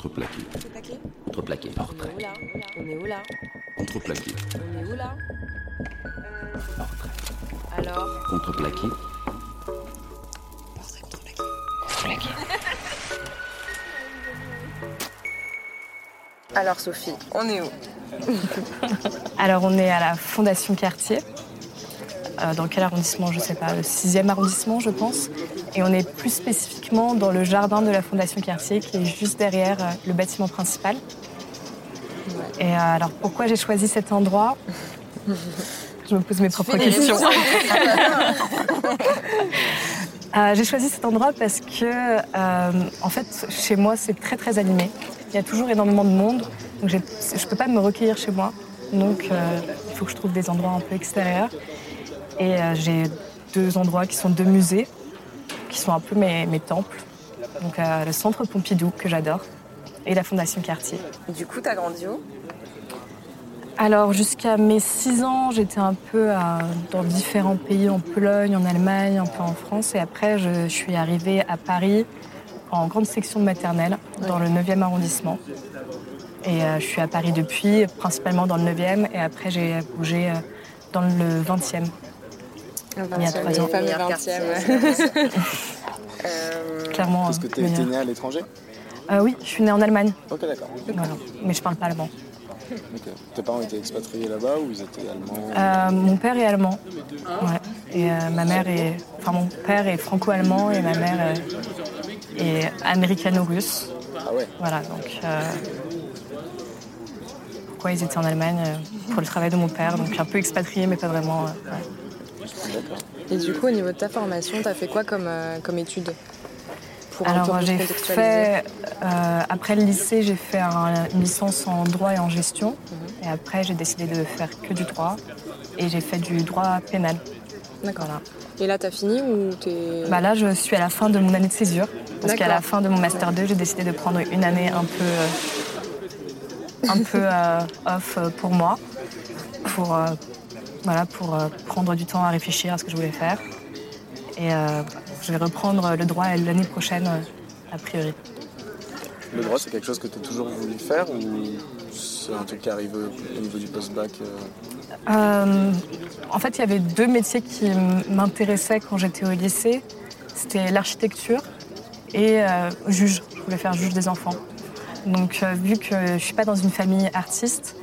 Contreplaqué. Contreplaqué Contreplaqué. Portrait. On est où là Contreplaqué. On est où là Portrait. Alors Contreplaqué. Portrait contreplaqué. Alors Sophie, on est où Alors on est à la Fondation Cartier. Euh, dans quel arrondissement Je sais pas, le 6e arrondissement je pense. Et on est plus spécifiquement dans le jardin de la Fondation Cartier qui est juste derrière euh, le bâtiment principal. Et euh, alors pourquoi j'ai choisi cet endroit? Je me pose mes propres questions. Euh, j'ai choisi cet endroit parce que, euh, en fait, chez moi, c'est très très animé. Il y a toujours énormément de monde, donc je ne peux pas me recueillir chez moi. Donc, euh, il faut que je trouve des endroits un peu extérieurs. Et j'ai deux endroits qui sont deux musées, qui sont un peu mes, mes temples. Donc, euh, le Centre Pompidou, que j'adore, et la Fondation Cartier. Du coup, t'as grandi où? Alors, jusqu'à mes 6 ans, j'étais un peu à- dans différents pays, en Pologne, en Allemagne, un peu en France. Et après, je, je suis arrivée à Paris en grande section de maternelle, dans le 9e arrondissement. Et euh, je suis à Paris depuis, principalement dans le 9e. Et après, j'ai bougé euh, dans le 20e. Il y a trois ans. Le fameux Meilleur 20e. Euh, Clairement. Est-ce que tu es meilleur. né à l'étranger Euh, Oui, je suis née en Allemagne. Ok, d'accord. Voilà. Mais je parle pas allemand. Tes parents étaient expatriés là-bas ou ils étaient allemands Euh, mon père est allemand. Ouais. Et euh, ma mère est. Enfin, mon père est franco-allemand et ma mère est, est américano-russe. Ah ouais Voilà, donc. euh, pourquoi ils étaient en Allemagne Pour le travail de mon père, donc un peu expatrié, mais pas vraiment. ouais. Et du coup, au niveau de ta formation, t'as fait quoi comme, euh, comme étude Alors, j'ai fait. euh, après le lycée, j'ai fait un- une licence en droit et en gestion. Et après, j'ai décidé de faire que du droit. Et j'ai fait du droit pénal. D'accord. Voilà. Et là, t'as fini ou t'es. Bah là, je suis à la fin de mon année de césure. Parce qu'à la fin de mon Master 2, j'ai décidé de prendre une année un peu, euh, un peu euh, off pour moi. Pour, voilà, pour euh, prendre du temps à réfléchir à ce que je voulais faire. Et euh, je vais reprendre le droit l'année prochaine, euh, a priori. Le droit, c'est quelque chose que tu as toujours voulu faire ou c'est un truc qui arrive au niveau du post-bac en fait, il y avait deux métiers qui m'intéressaient quand j'étais au lycée. C'était l'architecture et juge. Je voulais faire juge des enfants. Donc, vu que je suis pas dans une famille artiste,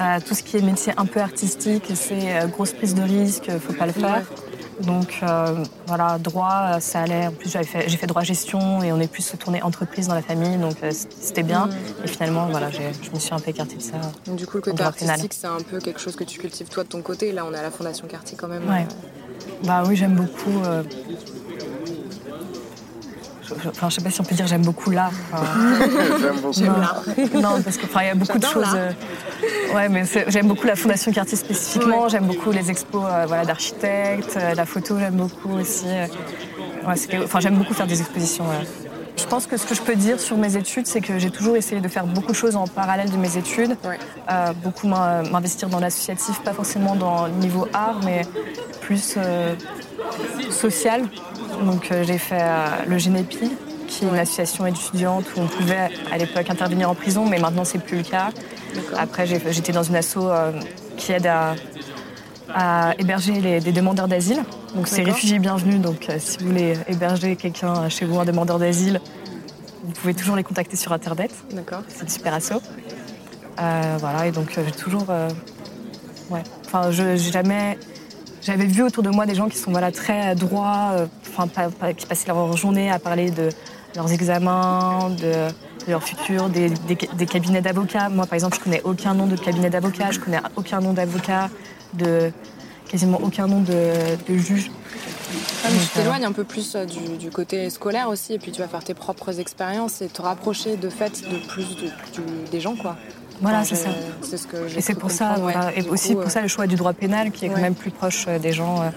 euh, tout ce qui est métier un peu artistique, c'est euh, grosse prise de risque, faut pas le faire. Donc euh, voilà, droit, euh, ça allait. En plus, j'avais fait- j'ai fait droit gestion et on est plus tourné entreprise dans la famille, donc euh, c'était bien. Et finalement, voilà, j'ai- je me suis un peu écartée de ça. Donc, du coup, le côté artistique, c'est un peu quelque chose que tu cultives toi de ton côté. Là, on est à la Fondation Cartier quand même. Ouais. euh, Bah oui, j'aime beaucoup. Enfin, je sais pas si on peut dire j'aime beaucoup l'art. J'aime beaucoup. non. Non, parce que enfin, il y a beaucoup de choses. l'art. euh, Ouais, mais j'aime beaucoup la Fondation Cartier spécifiquement. J'aime beaucoup les expos, euh, voilà, d'architectes, euh, la photo, j'aime beaucoup aussi. Ouais, enfin, j'aime beaucoup faire des expositions. ouais. Je pense que ce que je peux dire sur mes études, c'est que j'ai toujours essayé de faire beaucoup de choses en parallèle de mes études. Ouais. Euh, beaucoup m'in- m'investir dans l'associatif, pas forcément dans le niveau art, mais plus euh, social. Donc euh, j'ai fait euh, le Génépi, qui est une association étudiante où on pouvait à l'époque intervenir en prison, mais maintenant c'est plus le cas. Après j'étais dans une asso euh, qui aide à, à héberger les, des demandeurs d'asile. Donc c'est réfugiés bienvenus. Donc si vous voulez héberger quelqu'un chez vous, un demandeur d'asile, vous pouvez toujours les contacter sur internet. D'accord. C'est une super asso. Voilà, et donc j'ai toujours. ouais. Enfin, je j'ai jamais. J'avais vu autour de moi des gens qui sont voilà, très droits, enfin, pas- pas- qui passaient leur journée à parler de leurs examens, de, de leur futur, des, des- des cabinets d'avocats. Moi, par exemple, je connais aucun nom de cabinet d'avocat, je connais aucun nom d'avocat, de quasiment aucun nom de, de juge. Ah, mais tu t'éloignes un peu plus euh, du, du côté scolaire aussi, et puis tu vas faire tes propres expériences et te rapprocher de fait de plus de- des gens, quoi. Voilà, Enfin, c'est ça. C'est ce que j'ai Et c'est pour ça, comprendre, ouais. voilà. et aussi coup, pour ça le choix du droit pénal qui est quand même plus proche euh, des gens. euh.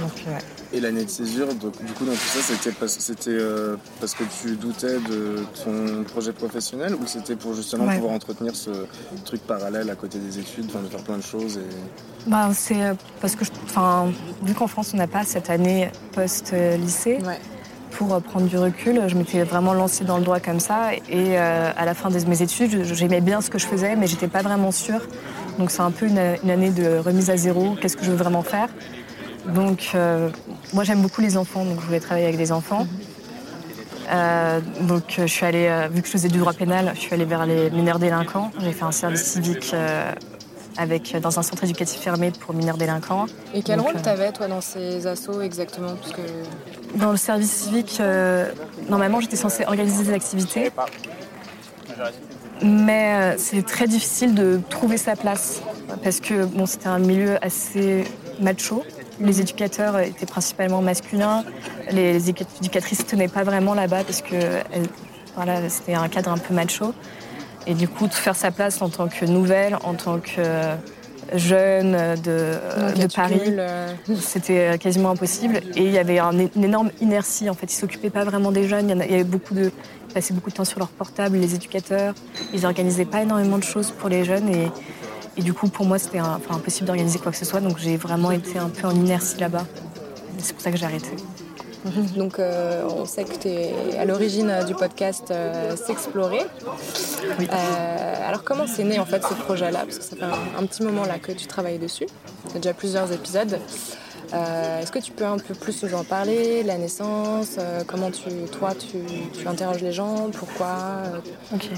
Donc, ouais. Et l'année de césure, donc, du coup, dans tout ça, c'était parce, c'était, euh, parce que tu doutais de ton projet professionnel ou c'était pour justement Ouais. pouvoir entretenir ce truc parallèle à côté des études, enfin, de faire plein de choses et... Bah, c'est euh, parce que, enfin, vu qu'en France on n'a pas cette année post-lycée, Ouais. pour euh, prendre du recul, je m'étais vraiment lancée dans le droit comme ça. Et euh, à la fin de mes études, j'aimais bien ce que je faisais, mais j'étais pas vraiment sûre. Donc c'est un peu une, année de remise à zéro. Qu'est-ce que je veux vraiment faire? Donc moi j'aime beaucoup les enfants, donc je voulais travailler avec des enfants. donc je suis allée, vu que je faisais du droit pénal, je suis allée vers les mineurs délinquants. J'ai fait un service civique avec, dans un centre éducatif fermé pour mineurs délinquants. Et quel rôle tu avais, toi, dans ces assos exactement? Parce que... Dans le service civique, euh, normalement, j'étais censée organiser des activités. Mais euh, c'est très difficile de trouver sa place parce que bon, c'était un milieu assez macho. Les éducateurs étaient principalement masculins. Les éducatrices ne tenaient pas vraiment là-bas parce que voilà, c'était un cadre un peu macho. Et du coup, de faire sa place en tant que nouvelle, en tant que jeune de, Paris, euh. c'était quasiment impossible. Et il y avait une énorme inertie. En fait, ils s'occupaient pas vraiment des jeunes. Il y, avait beaucoup de, ils passaient beaucoup de temps sur leur portable, les éducateurs. Ils organisaient pas énormément de choses pour les jeunes. Et, du coup, pour moi, c'était impossible d'organiser quoi que ce soit. Donc, j'ai vraiment été un peu en inertie là-bas. C'est pour ça que j'ai arrêté. Donc euh, on sait que tu es à l'origine du podcast euh, S'explorer. Euh, alors comment c'est né en fait ce projet-là? Parce que ça fait un, petit moment là que tu travailles dessus. A déjà plusieurs épisodes. Est-ce que tu peux un peu plus nous en parler La naissance Comment tu, toi tu, interroges les gens Pourquoi Ok.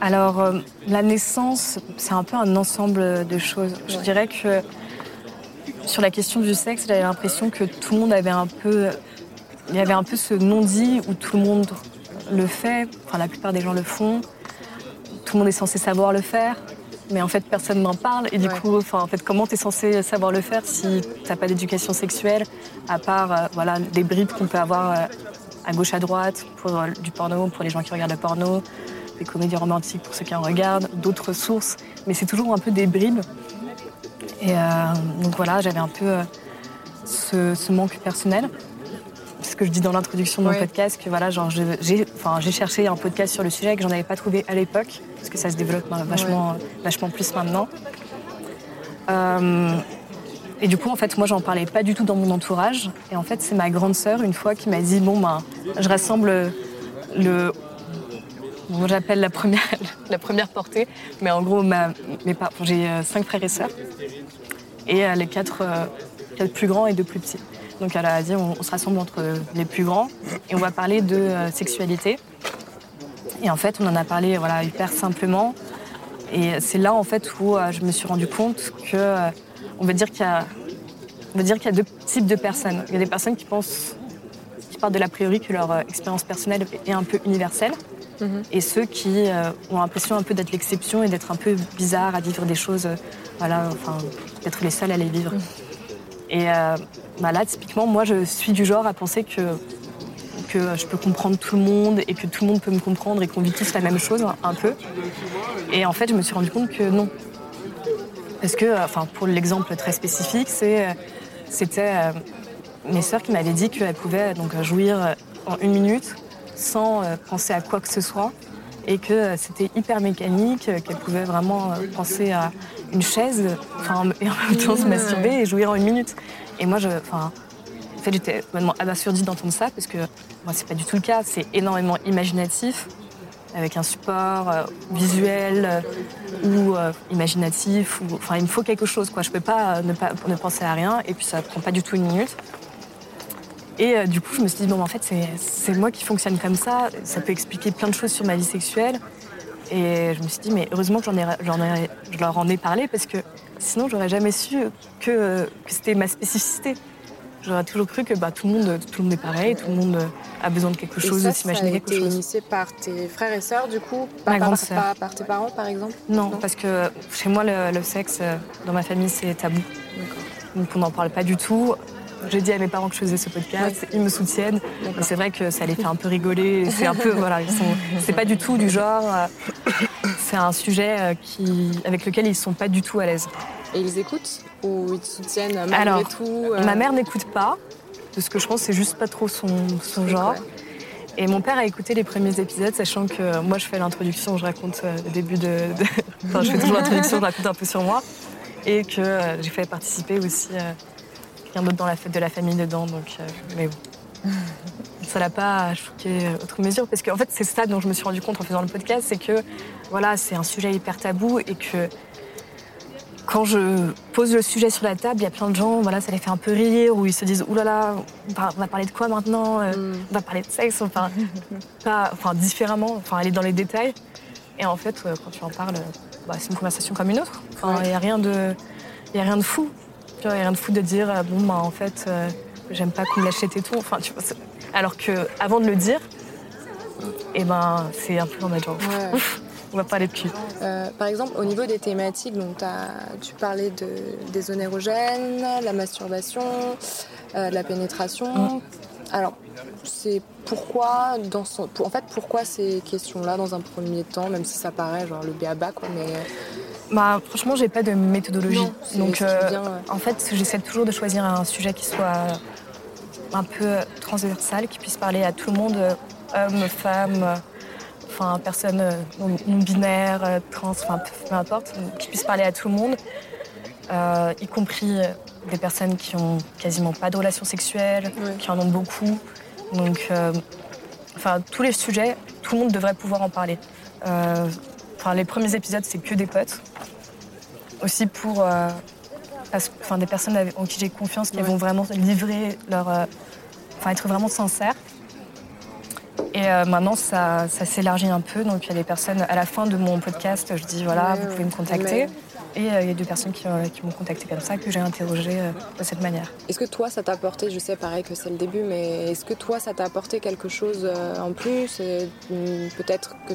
Alors la naissance, c'est un peu un ensemble de choses. Je dirais que sur la question du sexe, j'avais l'impression que tout le monde avait un peu. Il y avait un peu ce non-dit où tout le monde le fait, enfin la plupart des gens le font, tout le monde est censé savoir le faire, mais en fait personne n'en parle. Et du coup, enfin, en fait, comment tu es censé savoir le faire si tu n'as pas d'éducation sexuelle, à part euh, voilà, des bribes qu'on peut avoir euh, à gauche, à droite, pour euh, du porno, pour les gens qui regardent le porno, des comédies romantiques pour ceux qui en regardent, d'autres sources, mais c'est toujours un peu des bribes. Et euh, donc voilà, j'avais un peu euh, ce, manque personnel. C'est ce que je dis dans l'introduction de mon podcast, que voilà, genre j'ai, enfin, cherché un podcast sur le sujet que j'en avais pas trouvé à l'époque, parce que ça se développe vachement, vachement plus maintenant. Euh, et du coup, en fait, moi, j'en parlais pas du tout dans mon entourage. Et en fait, c'est ma grande sœur, une fois, qui m'a dit Bon, ben, je rassemble le. J'appelle la première, la première portée. Mais en gros, ma, mes, j'ai cinq frères et sœurs et les euh, quatre, plus grands et deux plus petits. Donc elle a dit on, se rassemble entre les plus grands et on va parler de euh, sexualité. Et en fait, on en a parlé voilà, hyper simplement. Et c'est là en fait où euh, je me suis rendu compte que on va dire qu'il y a on va dire qu'il y a deux types de personnes. Il y a des personnes qui pensent qui partent de l'a priori que leur expérience personnelle est un peu universelle. Mhm. Et ceux qui ont l'impression un peu d'être l'exception et d'être un peu bizarre à vivre des choses voilà, enfin, d'être les seuls à les vivre. Et euh, bah là, typiquement, moi, je suis du genre à penser que, que je peux comprendre tout le monde et que tout le monde peut me comprendre et qu'on vit tous la même chose, un peu. Et en fait, je me suis rendu compte que non. Parce que, enfin, pour l'exemple très spécifique, c'est, c'était euh, mes sœurs qui m'avaient dit qu'elles pouvaient donc jouir en une minute sans euh, penser à quoi que ce soit et que c'était hyper mécanique, qu'elles pouvaient vraiment penser à une chaise, enfin, et en même temps se masturber et jouir en une minute. Et moi, je, enfin, en fait, j'étais vraiment abasourdie d'entendre ça parce que moi, c'est pas du tout le cas. C'est énormément imaginatif, avec un support euh, visuel euh, ou euh, imaginatif. Ou, enfin, il me faut quelque chose, quoi. Je peux pas ne pas ne penser à rien et puis ça prend pas du tout une minute. Et du coup, je me suis dit, bon, en fait, c'est moi qui fonctionne comme ça. Ça peut expliquer plein de choses sur ma vie sexuelle. Et je me suis dit, mais heureusement que j'en ai, ai, je leur en ai parlé parce que sinon, j'aurais jamais su que, que c'était ma spécificité. J'aurais toujours cru que bah, tout, le monde, tout le monde est pareil, tout le monde a besoin de quelque chose, de s'imaginer quelque chose. Ça a été initié par tes frères et sœurs, du coup? Ma grande sœur. Par, tes parents, par exemple? Non, parce que chez moi, le, sexe, dans ma famille, c'est tabou. Donc on n'en parle pas du tout. J'ai dit à mes parents que je faisais ce podcast, ils me soutiennent. C'est vrai que ça les fait un peu rigoler. C'est un peu, voilà, ils sont, c'est pas du tout du genre. Euh, c'est un sujet euh, qui, avec lequel ils sont pas du tout à l'aise. Et ils écoutent ou ils te soutiennent malgré Alors, tout euh? Ma mère n'écoute pas. De ce que je pense, c'est juste pas trop son, son genre. Et mon père a écouté les premiers épisodes, sachant que moi je fais l'introduction, je raconte le début de. Enfin, je fais toujours l'introduction, je raconte un peu sur moi. Et que j'ai fait participer aussi d'autres dans la fête de la famille dedans. Donc, euh, mais ça l'a pas choqué autre mesure. Parce qu'en fait, c'est ça dont je me suis rendu compte en faisant le podcast, c'est que voilà, c'est un sujet hyper tabou et que quand je pose le sujet sur la table, il y a plein de gens, voilà, ça les fait un peu rire, ou ils se disent Ouh là là, on va parler de quoi maintenant euh, Mm. On va parler de sexe, enfin, pas, enfin différemment, enfin aller dans les détails. Et en fait, euh, quand tu en parles, bah, c'est une conversation comme une autre. Enfin, il n'y a rien de, y a rien de fou. Tu vois, il y a rien de fou de dire euh, bon bah en fait, euh, j'aime pas qu'on me lâche et tout. Enfin, tu vois, alors que avant de le dire, et ben c'est un peu en mode genre, Ouais. on va parler de cul. Euh, par exemple, au niveau des thématiques, donc tu parlais de, des onérogènes, la masturbation, euh, la pénétration. Alors, c'est pourquoi, dans son, pour- en fait, pourquoi ces questions-là dans un premier temps, même si ça paraît genre le béaba, quoi, mais Bah, franchement, j'ai pas de méthodologie. Non, Donc, euh, ouais. en fait, j'essaie toujours de choisir un sujet qui soit un peu transversal, qui puisse parler à tout le monde, euh, hommes, femmes, euh, enfin, personnes non binaires, trans, enfin, peu importe, qui puisse parler à tout le monde, euh, y compris des personnes qui ont quasiment pas de relations sexuelles, Ouais. qui en ont beaucoup. Donc, euh, enfin, tous les sujets, tout le monde devrait pouvoir en parler. Euh, Enfin, les premiers épisodes, c'est que des potes. Aussi pour euh, parce- enfin, des personnes en qui j'ai confiance, qui Ouais. vont vraiment livrer leur. euh, Enfin, être vraiment sincères. Et euh, maintenant, ça, ça s'élargit un peu. Donc, il y a des personnes, à la fin de mon podcast, je dis voilà, Ouais, vous pouvez me contacter. Et euh, il y a deux personnes qui, euh, qui m'ont contacté comme ça, que j'ai interrogé euh, de cette manière. est-ce que toi, ça t'a apporté, je sais pareil que c'est le début, mais est-ce que toi, ça t'a apporté quelque chose en plus? Hum, Peut-être que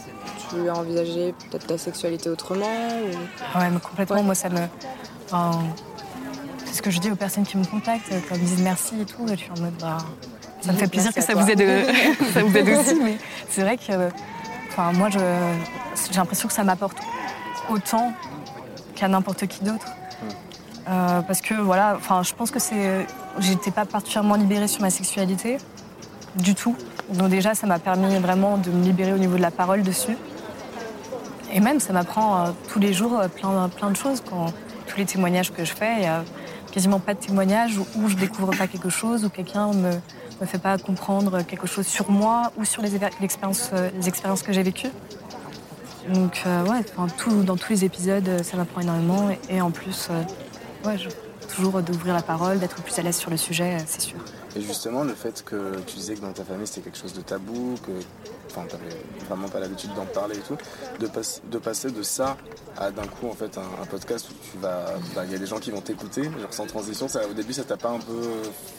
tu as envisagé peut-être ta sexualité autrement ou... Ouais, mais complètement, Ouais. moi, ça me. enfin, c'est ce que je dis aux personnes qui me contactent, quand ils me disent merci et tout. Je suis en mode, bah, ça me fait plaisir Merci que ça toi. vous, aide, ça vous aide aussi, mais c'est vrai que. Enfin, moi, j'ai l'impression que ça m'apporte autant qu'à n'importe qui d'autre. Euh, parce que voilà, enfin, je pense que c'est, j'étais pas particulièrement libérée sur ma sexualité du tout. Donc déjà, ça m'a permis vraiment de me libérer au niveau de la parole dessus. Et même, ça m'apprend euh, tous les jours euh, plein, plein de choses. Quand tous les témoignages que je fais, il n'y a quasiment pas de témoignages où, où je découvre pas quelque chose, où quelqu'un me me fait pas comprendre quelque chose sur moi ou sur les, euh, les expériences que j'ai vécues. Donc euh, ouais, enfin, tout, dans tous les épisodes, euh, ça m'apprend énormément. Et, et en plus, euh, ouais, je- toujours d'ouvrir la parole, d'être plus à l'aise sur le sujet, c'est sûr. Et justement, le fait que tu disais que dans ta famille c'était quelque chose de tabou, que enfin, t'avais vraiment pas l'habitude d'en parler et tout, de, pas- de passer de ça à d'un coup en fait un, un podcast où tu vas, bah, il y a des gens qui vont t'écouter, genre sans transition, ça, au début ça t'a pas un peu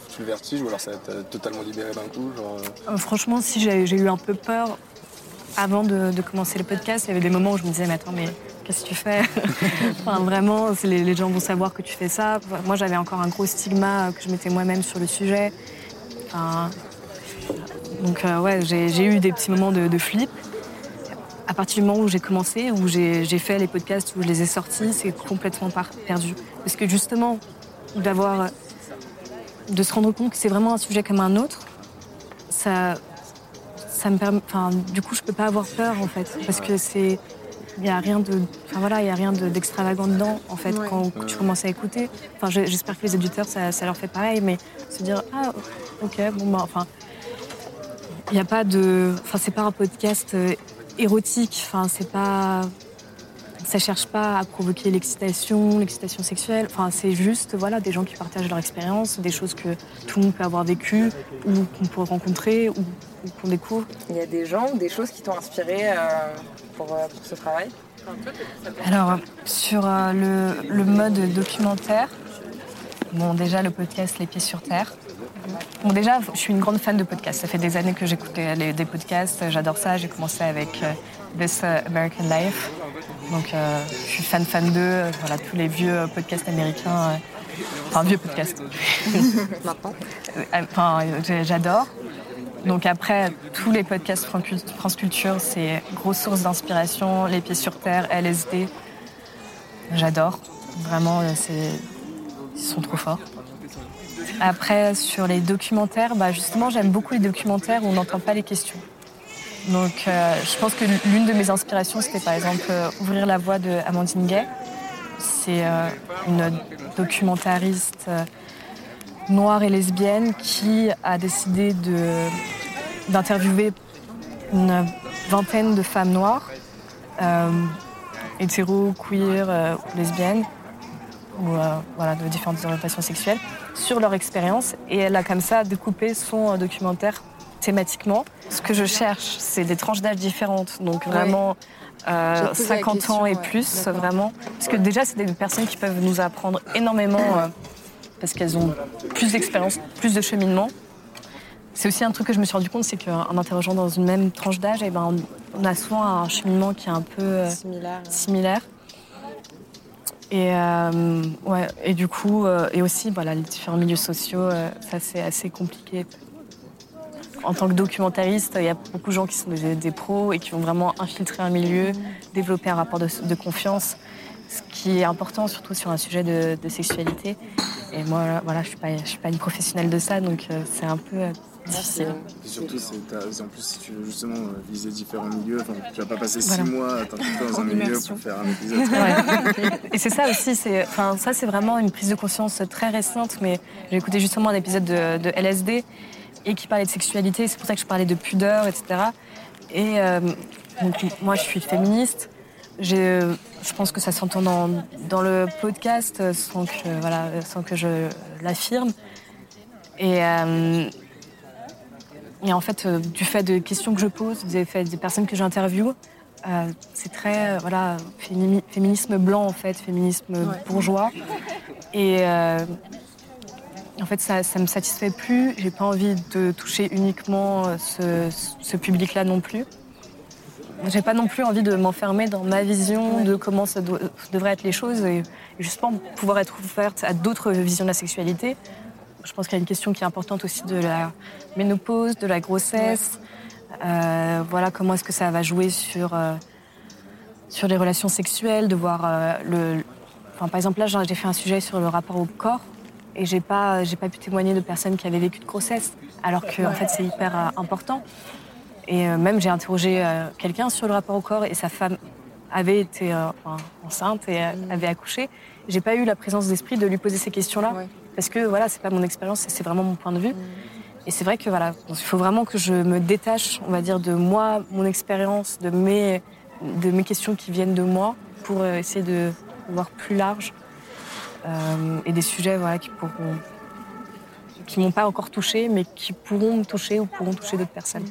foutu le vertige ou alors ça t'a totalement libéré d'un coup, genre. euh, franchement, si j'ai eu un peu peur avant de, commencer le podcast, il y avait des moments où je me disais, mais attends, mais qu'est-ce que tu fais? Enfin, Vraiment, les, gens vont savoir que tu fais ça. Moi, j'avais encore un gros stigma que je mettais moi-même sur le sujet. Enfin, donc, euh, ouais, j'ai eu des petits moments de, flip. À partir du moment où j'ai commencé, où j'ai fait les podcasts, où je les ai sortis, c'est complètement perdu. Parce que justement, d'avoir, de se rendre compte que c'est vraiment un sujet comme un autre, ça, ça me permet. Enfin, du coup, je peux pas avoir peur en fait, parce que c'est, il y a rien de, enfin voilà, il y a rien de- d'extravagant dedans en fait Ouais. quand, tu commences à écouter. Enfin, je- j'espère que les éditeurs ça, ça leur fait pareil, mais se dire ah ok bon bah enfin, il n'y a pas de, enfin c'est pas un podcast euh, érotique, enfin c'est pas, ça cherche pas à provoquer l'excitation, l'excitation sexuelle. Enfin c'est juste voilà des gens qui partagent leur expérience, des choses que tout le monde peut avoir vécues ou qu'on peut rencontrer ou qu'on découvre. Il y a des gens ou des choses qui t'ont inspiré euh, pour, euh, pour ce travail Alors, sur euh, le, le mode documentaire, bon, déjà le podcast Les Pieds sur Terre. Bon, déjà, je suis une grande fan de podcasts. Ça fait des années que j'écoute des, podcasts. J'adore ça. J'ai commencé avec euh, This American Life. Donc, euh, je suis fan, fan d'eux. Voilà, tous les vieux podcasts américains. euh, enfin, vieux podcasts. Maintenant Enfin, euh, j'adore. Donc après, tous les podcasts Fran- France Culture, c'est grosse source d'inspiration. Les pieds sur terre, LSD. J'adore. Vraiment, euh, ils sont trop forts. Après, sur les documentaires, bah, justement, j'aime beaucoup les documentaires où on n'entend pas les questions. Donc, euh, je pense que l'une de mes inspirations, c'était par exemple euh, Ouvrir la voie de Amandine Gay. C'est une documentariste noire et lesbienne qui a décidé d'interviewer une vingtaine de femmes noires, euh, hétéro, queer, euh, lesbiennes, ou euh, voilà, de différentes orientations sexuelles, sur leur expérience. Et elle a comme ça découpé son euh, documentaire thématiquement. Ce que je cherche, c'est des tranches d'âge différentes, donc vraiment euh, J'ai posé la 50 ans question, et ouais. plus, vraiment. Parce que déjà, c'est des personnes qui peuvent nous apprendre énormément, euh, parce qu'elles ont plus d'expérience, plus de cheminement. C'est aussi un truc que je me suis rendu compte, c'est qu'en interrogeant dans une même tranche d'âge, eh ben, on- a souvent un cheminement qui est un peu euh, Similaire. similaire. Et, euh, ouais, et du coup, euh, et aussi voilà, les différents milieux sociaux, ça c'est assez compliqué. En tant que documentariste, il y a beaucoup de gens qui sont des, des pros et qui vont vraiment infiltrer un milieu, développer un rapport de, de confiance, ce qui est important surtout sur un sujet de, de sexualité. Et moi, voilà, je suis pas, je suis pas une professionnelle de ça, donc euh, c'est un peu euh, difficile. Et surtout, en plus, si tu veux justement euh, viser différents milieux, enfin, tu vas pas passer Voilà. six mois à dans un milieu pour faire un épisode. Ouais. Et c'est ça aussi, c'est, enfin, ça c'est vraiment une prise de conscience très récente, mais j'ai écouté justement un épisode de, de LSD et qui parlait de sexualité, c'est pour ça que je parlais de pudeur, etc. Et euh, donc, moi je suis féministe, je pense que ça s'entend dans, dans le podcast euh, sans que, voilà, sans que je l'affirme. Et, euh, et en fait, euh, du fait de questions que je pose, fait des personnes que j'interviewe, euh, c'est très euh, voilà fémini- féminisme blanc en fait, féminisme bourgeois. Et euh, en fait, ça, ça me satisfait plus. J'ai pas envie de toucher uniquement euh, ce, ce public-là non plus. J'ai pas non plus envie de m'enfermer dans ma vision de comment ça doit- devraient être les choses et justement pouvoir être ouverte à d'autres visions de la sexualité. Je pense qu'il y a une question qui est importante aussi de la ménopause, de la grossesse. Euh, voilà comment est-ce que ça va jouer sur, euh, sur les relations sexuelles, de voir euh, le. Enfin, par exemple, là, j'ai fait un sujet sur le rapport au corps et j'ai pas, j'ai pas pu témoigner de personnes qui avaient vécu de grossesse, alors que en fait, c'est hyper important. Et euh, même, j'ai interrogé euh, quelqu'un sur le rapport au corps et sa femme avait été euh, enceinte et avait accouché. J'ai pas eu la présence d'esprit de lui poser ces questions-là Ouais. parce que voilà, c'est pas mon expérience, c'est vraiment mon point de vue. Et c'est vrai que voilà, il faut vraiment que je me détache, on va dire, de moi, mon expérience, de mes, de mes questions qui viennent de moi, pour essayer de voir plus large euh, et des sujets voilà qui pourront, qui m'ont pas encore touché, mais qui pourront me toucher ou pourront toucher d'autres personnes.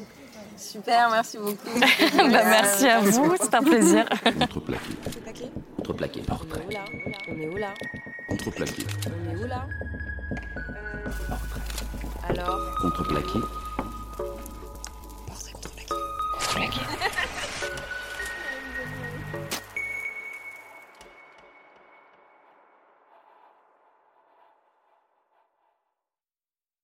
Super, merci beaucoup. Bah, merci à vous, c'est un plaisir. Contreplaqué. Contreplaqué. Portrait. On est où là? Contreplaqué. On est où là? Portrait. Alors? Contreplaqué. Contreplaqué.